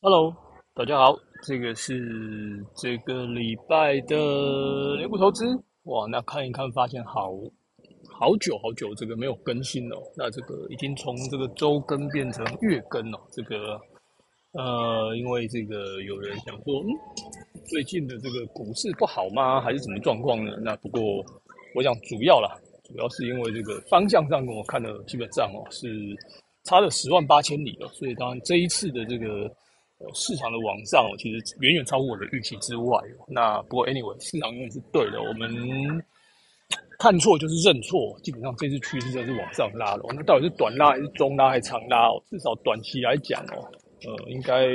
Hello，大家好，这个是这个礼拜的联股投资哇，那看一看发现好好久好久这个没有更新了，那这个已经从这个周更变成月更了，这个呃，因为这个有人想说，嗯，最近的这个股市不好吗？还是什么状况呢？那不过我想主要啦，主要是因为这个方向上跟我看的基本上哦是差了十万八千里了，所以当然这一次的这个。市场的往上，其实远远超乎我的预期之外。那不过，anyway，市场永远是对的。我们看错就是认错，基本上这次趋势就是往上拉了。那到底是短拉还是中拉还是长拉？至少短期来讲哦，呃，应该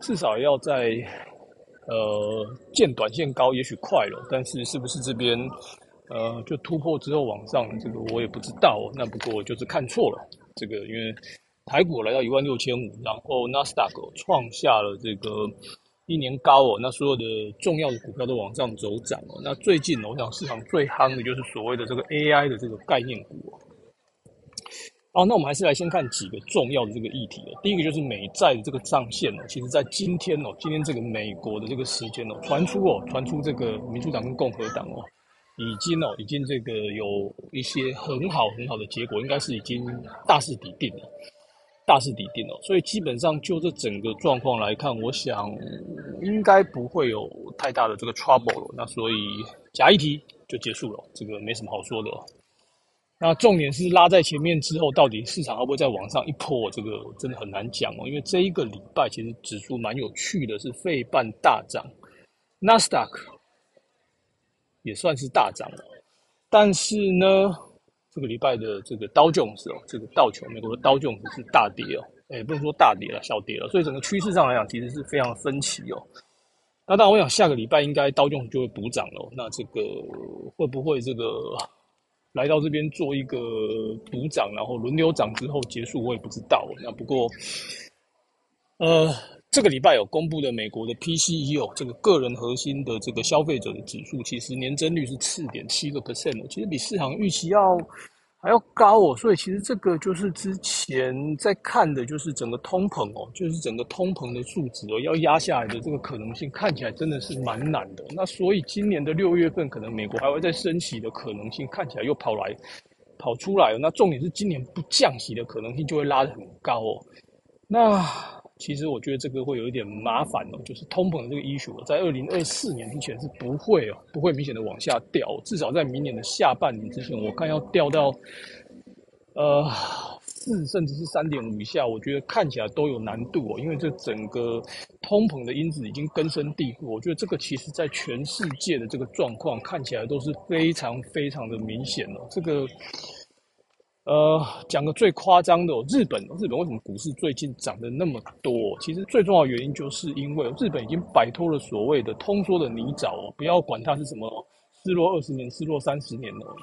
至少要在呃见短线高，也许快了。但是是不是这边呃就突破之后往上，这个我也不知道。那不过就是看错了，这个因为。台股来到一万六千五，然后纳斯达克创下了这个一年高哦，那所有的重要的股票都往上走涨哦。那最近呢，我想市场最夯的就是所谓的这个 AI 的这个概念股哦。好，那我们还是来先看几个重要的这个议题哦。第一个就是美债的这个上限哦，其实在今天哦，今天这个美国的这个时间哦，传出哦，传出这个民主党跟共和党哦，已经哦，已经这个有一些很好很好的结果，应该是已经大势已定了。大势已定了，所以基本上就这整个状况来看，我想应该不会有太大的这个 trouble 了。那所以假一提就结束了，这个没什么好说的。那重点是拉在前面之后，到底市场会不会再往上一波？这个真的很难讲哦。因为这一个礼拜其实指数蛮有趣的，是费半大涨，纳斯达克也算是大涨了，但是呢？这个礼拜的这个刀琼斯哦，这个道琼美国的刀琼斯是大跌哦，哎，不能说大跌了，小跌了，所以整个趋势上来讲，其实是非常分歧哦。那当然，我想下个礼拜应该刀琼斯就会补涨了。那这个会不会这个来到这边做一个补涨，然后轮流涨之后结束，我也不知道。那不过，呃。这个礼拜有公布的美国的 PCE 哦，这个个人核心的这个消费者的指数，其实年增率是四点七个 percent，其实比市场预期要还要高哦，所以其实这个就是之前在看的，就是整个通膨哦，就是整个通膨的数值哦，要压下来的这个可能性看起来真的是蛮难的。那所以今年的六月份可能美国还会再升息的可能性看起来又跑来跑出来了。那重点是今年不降息的可能性就会拉得很高哦，那。其实我觉得这个会有一点麻烦哦，就是通膨的这个 issue，在二零二四年之前是不会哦，不会明显的往下掉，至少在明年的下半年之前，我看要掉到呃四甚至是三点五以下，我觉得看起来都有难度哦，因为这整个通膨的因子已经根深蒂固，我觉得这个其实在全世界的这个状况看起来都是非常非常的明显了，这个。呃，讲个最夸张的，日本，日本为什么股市最近涨得那么多？其实最重要的原因就是因为日本已经摆脱了所谓的通缩的泥沼，不要管它是什么失落二十年、失落三十年了。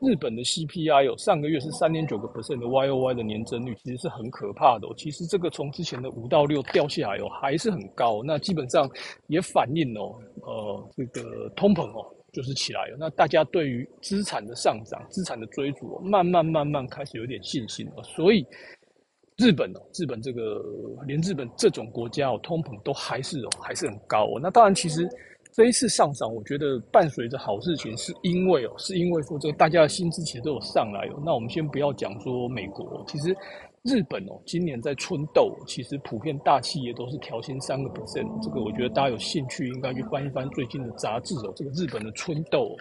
日本的 CPI 有上个月是三点九个 percent 的 Y O Y 的年增率，其实是很可怕的。其实这个从之前的五到六掉下来哦，还是很高。那基本上也反映了呃这个通膨哦。就是起来了，那大家对于资产的上涨、资产的追逐，慢慢慢慢开始有点信心了。所以日本哦，日本这个连日本这种国家哦，通膨都还是哦还是很高哦。那当然，其实这一次上涨，我觉得伴随着好事情，是因为哦，是因为说这个大家的薪资其实都有上来哦。那我们先不要讲说美国，其实。日本哦，今年在春斗，其实普遍大企业都是调薪三个 percent。这个我觉得大家有兴趣应该去翻一翻最近的杂志哦。这个日本的春斗，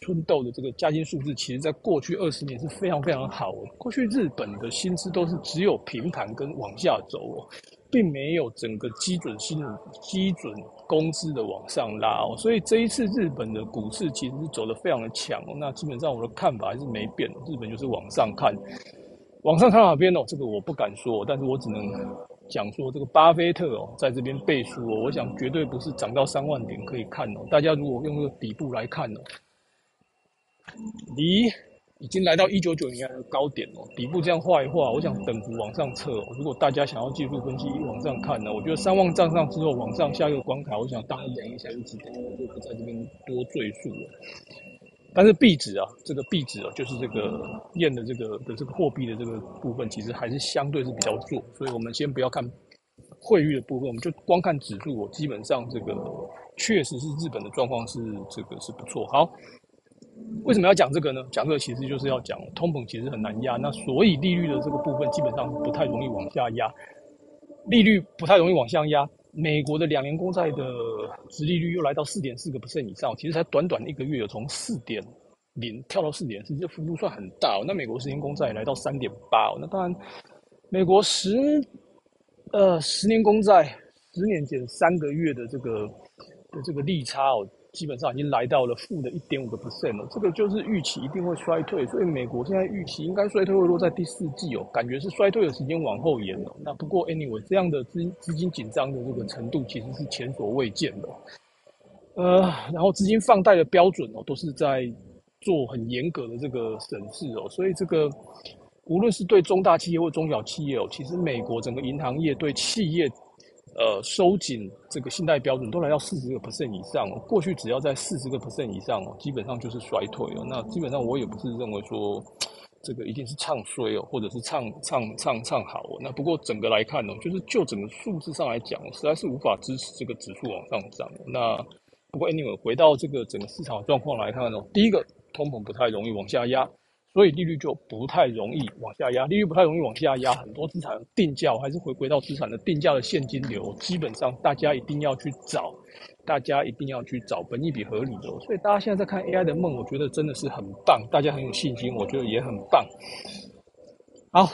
春斗的这个加薪数字，其实在过去二十年是非常非常好。过去日本的薪资都是只有平盘跟往下走哦，并没有整个基准薪基准工资的往上拉哦。所以这一次日本的股市其实是走得非常的强哦。那基本上我的看法还是没变，日本就是往上看。往上看哪边哦？这个我不敢说，但是我只能讲说，这个巴菲特哦，在这边背书哦，我想绝对不是涨到三万点可以看哦。大家如果用这个底部来看哦，离已经来到一九九零年的高点哦，底部这样画一画，我想等幅往上测。如果大家想要技术分析往上看呢，我觉得三万站上之后往上下一个关卡，我想大家讲一下就知道，我就不在这边多赘述了。但是币值啊，这个币值啊，就是这个验的这个的这个货币的这个部分，其实还是相对是比较弱，所以我们先不要看汇率的部分，我们就光看指数，我基本上这个确实是日本的状况是这个是不错。好，为什么要讲这个呢？讲这个其实就是要讲通膨其实很难压，那所以利率的这个部分基本上不太容易往下压，利率不太容易往下压。美国的两年公债的殖利率又来到四点四个 percent 以上，其实才短短一个月，有从四点零跳到四点四，这幅度算很大哦。那美国十年公债来到三点八，那当然，美国十呃十年公债十年减三个月的这个的这个利差哦。基本上已经来到了负的一点五个 percent 了，这个就是预期一定会衰退，所以美国现在预期应该衰退会落在第四季哦，感觉是衰退的时间往后延了。那不过 anyway，这样的资资金紧张的这个程度其实是前所未见的，呃，然后资金放贷的标准哦，都是在做很严格的这个审视哦，所以这个无论是对中大企业或中小企业哦，其实美国整个银行业对企业。呃，收紧这个信贷标准都来到四十个 percent 以上哦。过去只要在四十个 percent 以上哦，基本上就是衰退哦。那基本上我也不是认为说这个一定是唱衰哦，或者是唱唱唱唱好哦。那不过整个来看哦，就是就整个数字上来讲，实在是无法支持这个指数往上涨。那不过 anyway，回到这个整个市场状况来看哦，第一个通膨不太容易往下压。所以利率就不太容易往下压，利率不太容易往下压，很多资产定价还是回归到资产的定价的现金流，基本上大家一定要去找，大家一定要去找本益比合理的。所以大家现在在看 AI 的梦，我觉得真的是很棒，大家很有信心，我觉得也很棒。好，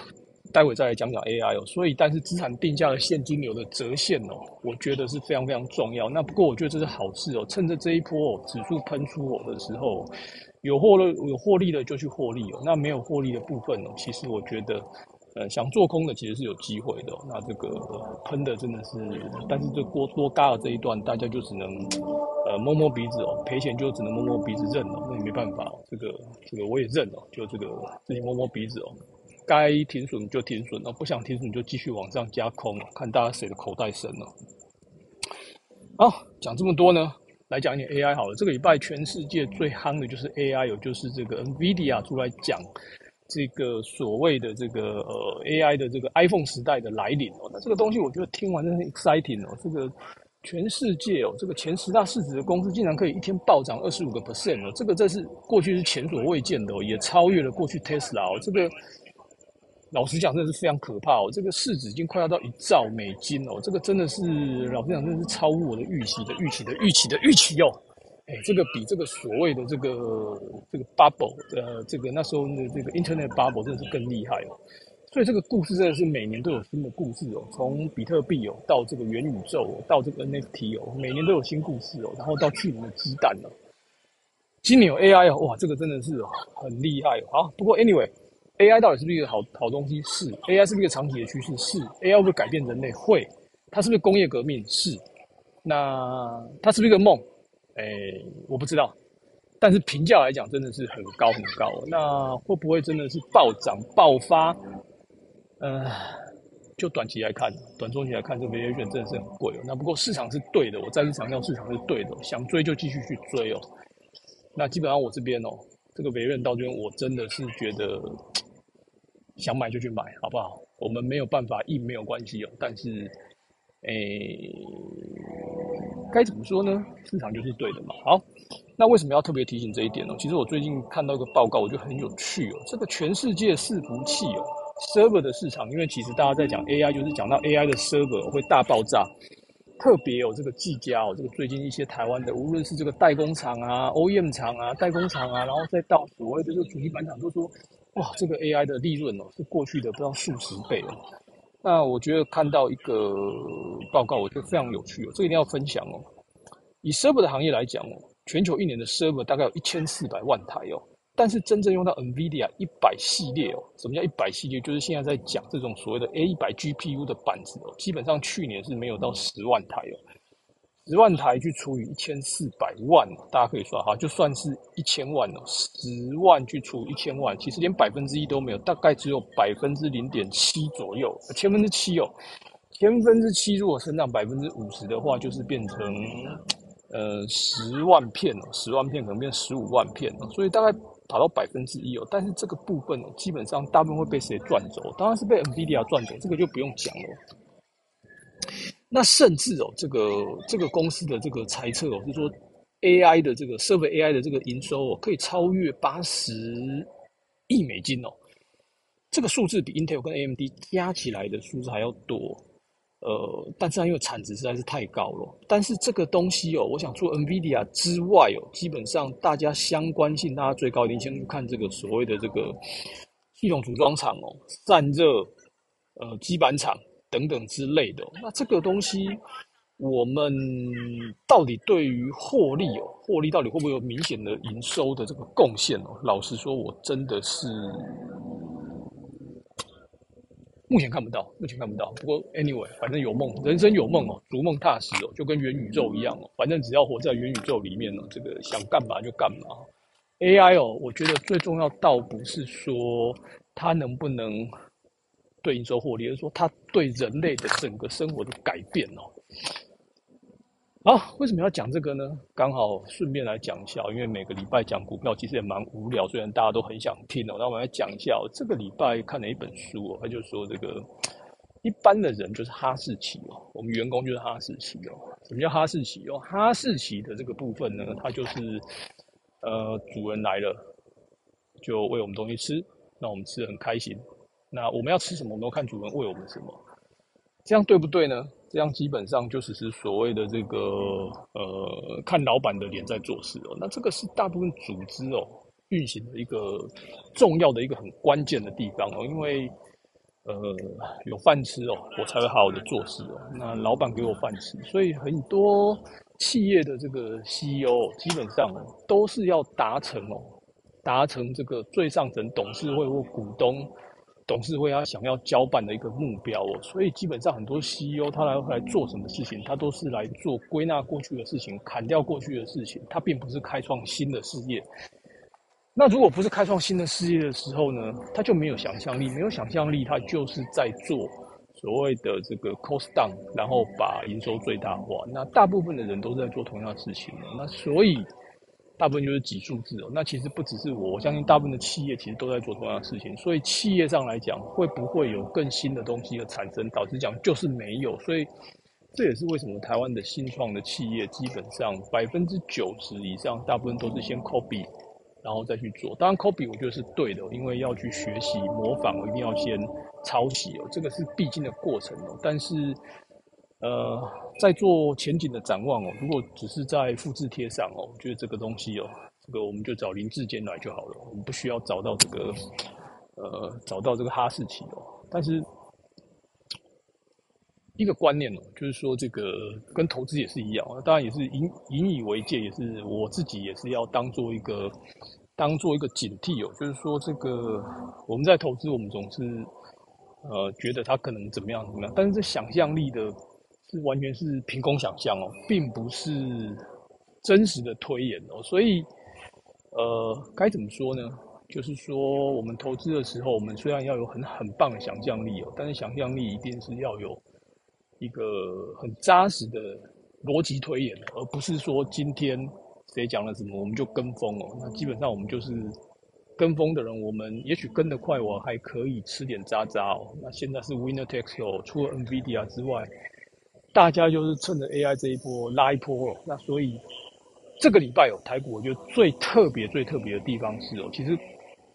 待会再来讲讲 AI 哦。所以，但是资产定价的现金流的折现哦，我觉得是非常非常重要。那不过我觉得这是好事哦，趁着这一波指数喷出我的时候。有获了有获利的就去获利哦，那没有获利的部分呢？其实我觉得，呃，想做空的其实是有机会的。那这个喷的真的是，但是这锅多嘎了这一段，大家就只能呃摸摸鼻子哦，赔钱就只能摸摸鼻子认了，那也没办法哦，这个这个我也认了，就这个自己摸摸鼻子哦，该停损就停损了，不想停损就继续往上加空，看大家谁的口袋深了。好，讲这么多呢。来讲一点 AI 好了，这个礼拜全世界最夯的就是 AI，有就是这个 NVIDIA 出来讲这个所谓的这个呃 AI 的这个 iPhone 时代的来临哦。那这个东西我觉得听完真的 exciting 哦。这个全世界哦，这个前十大市值的公司竟然可以一天暴涨二十五个 percent 哦，这个这是过去是前所未见的哦，也超越了过去 Tesla 哦。这个老实讲，真的是非常可怕哦。这个市值已经快要到一兆美金哦。这个真的是老实讲，真的是超乎我的预期的预期的预期的预期哦。哎，这个比这个所谓的这个这个 bubble，呃，这个那时候的这个 internet bubble 真的是更厉害哦。所以这个故事真的是每年都有新的故事哦。从比特币哦，到这个元宇宙哦，到这个 NFT 哦，每年都有新故事哦。然后到去年的鸡蛋哦，今年有 AI 哦，哇，这个真的是很厉害哦。好，不过 anyway。AI 到底是不是一个好好东西？是。AI 是不是一个长期的趋势？是。AI 会不会改变人类？会。它是不是工业革命？是。那它是不是一个梦？哎，我不知道。但是评价来讲，真的是很高很高。那会不会真的是暴涨爆发？呃，就短期来看，短中期来看，这个 valuation 真的是很贵哦。那不过市场是对的，我再次强调，市场是对的。想追就继续去追哦。那基本上我这边哦，这个 valuation 到这边，我真的是觉得。想买就去买，好不好？我们没有办法硬，没有关系哦。但是，诶，该怎么说呢？市场就是对的嘛。好，那为什么要特别提醒这一点呢？其实我最近看到一个报告，我觉得很有趣哦。这个全世界伺服器哦，server 的市场，因为其实大家在讲 AI，就是讲到 AI 的 server 会大爆炸。特别有这个技嘉哦，这个最近一些台湾的，无论是这个代工厂啊、OEM 厂啊、代工厂啊，然后再到所谓的这个主机板厂，都说。哇，这个 AI 的利润哦，是过去的不知道数十倍哦。那我觉得看到一个报告，我觉得非常有趣哦，这一定要分享哦。以 server 的行业来讲哦，全球一年的 server 大概有一千四百万台哦，但是真正用到 NVIDIA 一百系列哦，什么叫一百系列？就是现在在讲这种所谓的 A 一百 GPU 的板子哦，基本上去年是没有到十万台哦。十万台去除以一千四百万，大家可以算哈，就算是一千万哦。十万去除一千万，其实连百分之一都没有，大概只有百分之零点七左右，千分之七哦。千分之七如果成长百分之五十的话，就是变成呃十万片哦，十万片可能变十五万片哦，所以大概达到百分之一哦。但是这个部分哦，基本上大部分会被谁赚走？当然是被 NVIDIA 赚走，这个就不用讲了。那甚至哦，这个这个公司的这个猜测哦，是说 AI 的这个设备 AI 的这个营收哦，可以超越八十亿美金哦。这个数字比 Intel 跟 AMD 加起来的数字还要多，呃，但是因为产值实在是太高了。但是这个东西哦，我想除 NVIDIA 之外哦，基本上大家相关性大家最高，你先去看这个所谓的这个系统组装厂哦，散热，呃，基板厂等等之类的。那这个东西，我们到底对于获利哦，获利到底会不会有明显的营收的这个贡献哦？老实说，我真的是。目前看不到，目前看不到。不过，anyway，反正有梦，人生有梦哦，逐梦踏实哦，就跟元宇宙一样哦。反正只要活在元宇宙里面呢，这个想干嘛就干嘛。AI 哦，我觉得最重要倒不是说它能不能对营收获利，而是说它对人类的整个生活的改变哦。好，为什么要讲这个呢？刚好顺便来讲一下，因为每个礼拜讲股票其实也蛮无聊，虽然大家都很想听哦。那我们来讲一下，这个礼拜看了一本书哦，他就说这个一般的人就是哈士奇哦，我们员工就是哈士奇哦。什么叫哈士奇哦？哈士奇的这个部分呢，它就是呃，主人来了就喂我们东西吃，那我们吃的很开心。那我们要吃什么，我们都看主人喂我们什么，这样对不对呢？这样基本上就是是所谓的这个呃，看老板的脸在做事哦。那这个是大部分组织哦运行的一个重要的一个很关键的地方哦，因为呃有饭吃哦，我才会好好的做事哦。那老板给我饭吃，所以很多企业的这个 CEO 基本上都是要达成哦，达成这个最上层董事会或股东。董事会他想要交办的一个目标哦，所以基本上很多 CEO 他来来做什么事情，他都是来做归纳过去的事情，砍掉过去的事情，他并不是开创新的事业。那如果不是开创新的事业的时候呢，他就没有想象力，没有想象力，他就是在做所谓的这个 cost down，然后把营收最大化。那大部分的人都在做同样的事情，那所以。大部分就是挤数字哦，那其实不只是我，我相信大部分的企业其实都在做同样的事情，所以企业上来讲，会不会有更新的东西的产生？导致讲就是没有，所以这也是为什么台湾的新创的企业基本上百分之九十以上，大部分都是先 copy，然后再去做。当然 copy 我觉得是对的，因为要去学习模仿，我一定要先抄袭哦，这个是必经的过程哦。但是呃，在做前景的展望哦，如果只是在复制贴上哦，我觉得这个东西哦，这个我们就找林志坚来就好了，我们不需要找到这个呃，找到这个哈士奇哦。但是一个观念哦，就是说这个跟投资也是一样，当然也是引引以为戒，也是我自己也是要当做一个当做一个警惕哦，就是说这个我们在投资，我们总是呃觉得它可能怎么样怎么样，但是这想象力的。是完全是凭空想象哦，并不是真实的推演哦，所以呃，该怎么说呢？就是说，我们投资的时候，我们虽然要有很很棒的想象力哦，但是想象力一定是要有一个很扎实的逻辑推演，而不是说今天谁讲了什么我们就跟风哦。那基本上我们就是跟风的人，我们也许跟得快，我还可以吃点渣渣哦。那现在是 winner takes all，除了 NVIDIA 之外。大家就是趁着 AI 这一波拉一波哦，那所以这个礼拜哦，台股我觉得最特别、最特别的地方是哦，其实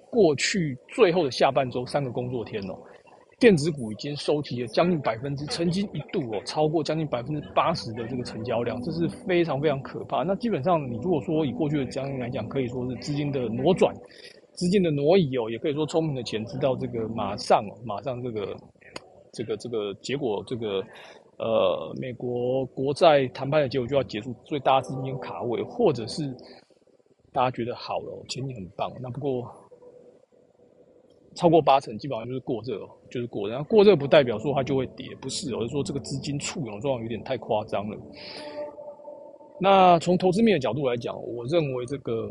过去最后的下半周三个工作天哦，电子股已经收集了将近百分之，曾经一度哦超过将近百分之八十的这个成交量，这是非常非常可怕。那基本上你如果说以过去的将近来讲，可以说是资金的挪转、资金的挪移哦，也可以说聪明的钱知道这个马上马上这个这个这个结果这个。呃，美国国债谈判的结果就要结束，所以大家是先卡位，或者是大家觉得好了，前景很棒，那不过超过八成基本上就是过热，就是过热。过热不代表说它就会跌，不是，而是说这个资金簇拥状况有点太夸张了。那从投资面的角度来讲，我认为这个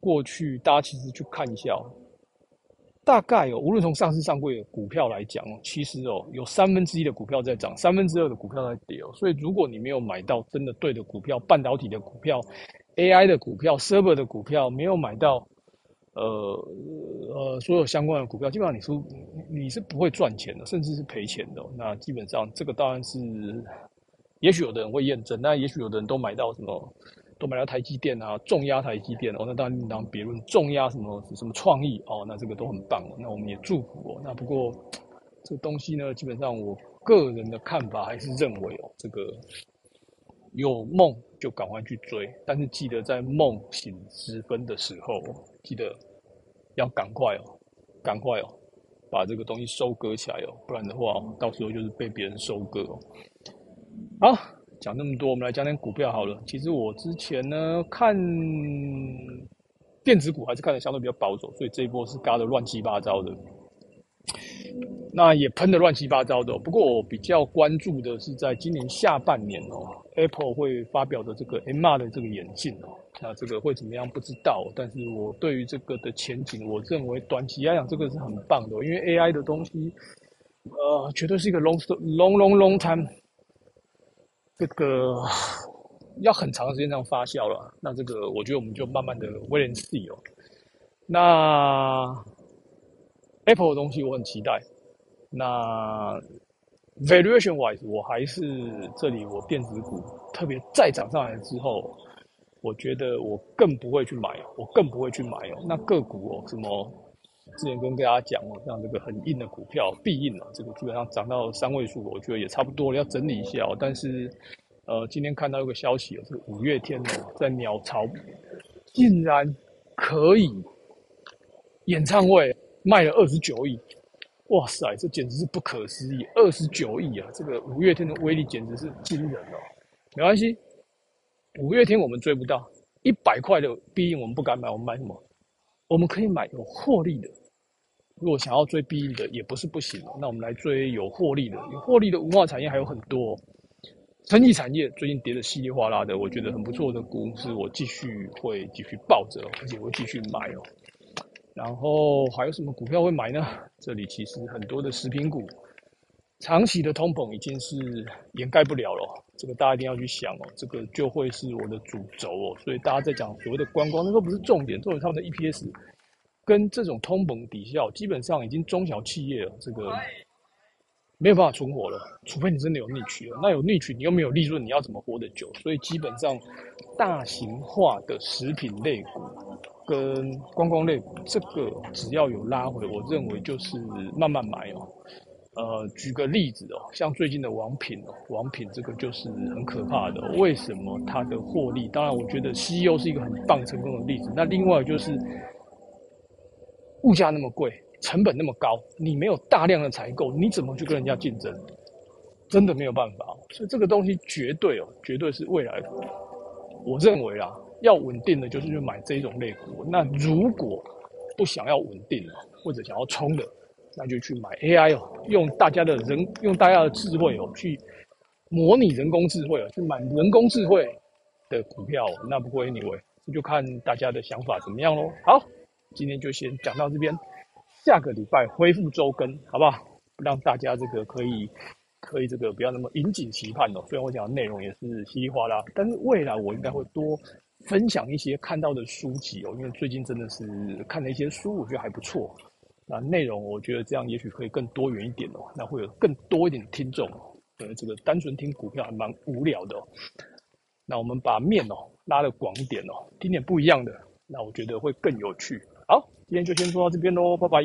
过去大家其实去看一下。大概哦，无论从上市上柜的股票来讲哦，其实哦，有三分之一的股票在涨，三分之二的股票在跌哦。所以如果你没有买到真的对的股票，半导体的股票、AI 的股票、server 的股票，没有买到呃呃所有相关的股票，基本上你是你是不会赚钱的，甚至是赔钱的。那基本上这个当然是也许有的人会验证，但也许有的人都买到什么，都买到台积电啊，重压台积电哦，那当然另当别论。重压什么什么创意哦，那这个都很棒哦，那我们也祝福哦。那不过 这个东西呢，基本上我个人的看法还是认为哦，这个有梦就赶快去追，但是记得在梦醒时分的时候，记得要赶快哦，赶快哦。把这个东西收割起来哦，不然的话，到时候就是被别人收割哦。好，讲那么多，我们来讲点股票好了。其实我之前呢看电子股还是看的相对比较保守，所以这一波是嘎的乱七八糟的，那也喷的乱七八糟的。不过我比较关注的是在今年下半年哦，Apple 会发表的这个 MR 的这个眼镜哦。那这个会怎么样？不知道。但是我对于这个的前景，我认为短期来讲，这个是很棒的。因为 AI 的东西，呃，绝对是一个 long long long long time，这个要很长时间这样发酵了。那这个，我觉得我们就慢慢的 wait and see 哦。那 Apple 的东西我很期待。那 valuation wise，我还是这里我电子股特别再涨上来之后。我觉得我更不会去买，我更不会去买哦。那个股哦，什么之前跟大家讲哦，像这个很硬的股票，必硬啊，这个基本上涨到三位数，我觉得也差不多了，要整理一下哦。但是，呃，今天看到一个消息哦，是五月天哦，在鸟巢竟然可以演唱会卖了二十九亿，哇塞，这简直是不可思议，二十九亿啊！这个五月天的威力简直是惊人哦。没关系。五月天我们追不到一百块的必应，我们不敢买。我们买什么？我们可以买有获利的。如果想要追必应的，也不是不行。那我们来追有获利的。有获利的文化产业还有很多，生意产业最近跌的稀里哗啦的，我觉得很不错的股，是我继续会继续抱着，而且会继续买哦。然后还有什么股票会买呢？这里其实很多的食品股。长期的通膨已经是掩盖不了了，这个大家一定要去想哦，这个就会是我的主轴哦。所以大家在讲所谓的观光，那都不是重点，重点他们的 EPS 跟这种通膨抵消，基本上已经中小企业了，这个没有办法存活了，除非你真的有逆取了。那有逆取，你又没有利润，你要怎么活得久？所以基本上大型化的食品类股跟观光类股，这个只要有拉回，我认为就是慢慢买哦。呃，举个例子哦，像最近的王品哦，王品这个就是很可怕的。为什么它的获利？当然，我觉得 CEO 是一个很棒成功的例子。那另外就是物价那么贵，成本那么高，你没有大量的采购，你怎么去跟人家竞争？真的没有办法。所以这个东西绝对哦，绝对是未来。我认为啊，要稳定的就是去买这种类股。那如果不想要稳定的，或者想要冲的，那就去买 AI 哦，用大家的人，用大家的智慧哦，去模拟人工智慧哦，去买人工智慧的股票。那不过 anyway，这就看大家的想法怎么样喽。好，今天就先讲到这边，下个礼拜恢复周更，好不好？让大家这个可以可以这个不要那么引颈期盼哦。虽然我讲的内容也是稀里哗啦，但是未来我应该会多分享一些看到的书籍哦，因为最近真的是看了一些书，我觉得还不错。那内容我觉得这样也许可以更多元一点哦，那会有更多一点听众哦。呃，这个单纯听股票还蛮无聊的哦。那我们把面哦拉的广一点哦，听点不一样的，那我觉得会更有趣。今天就先说到这边喽，拜拜。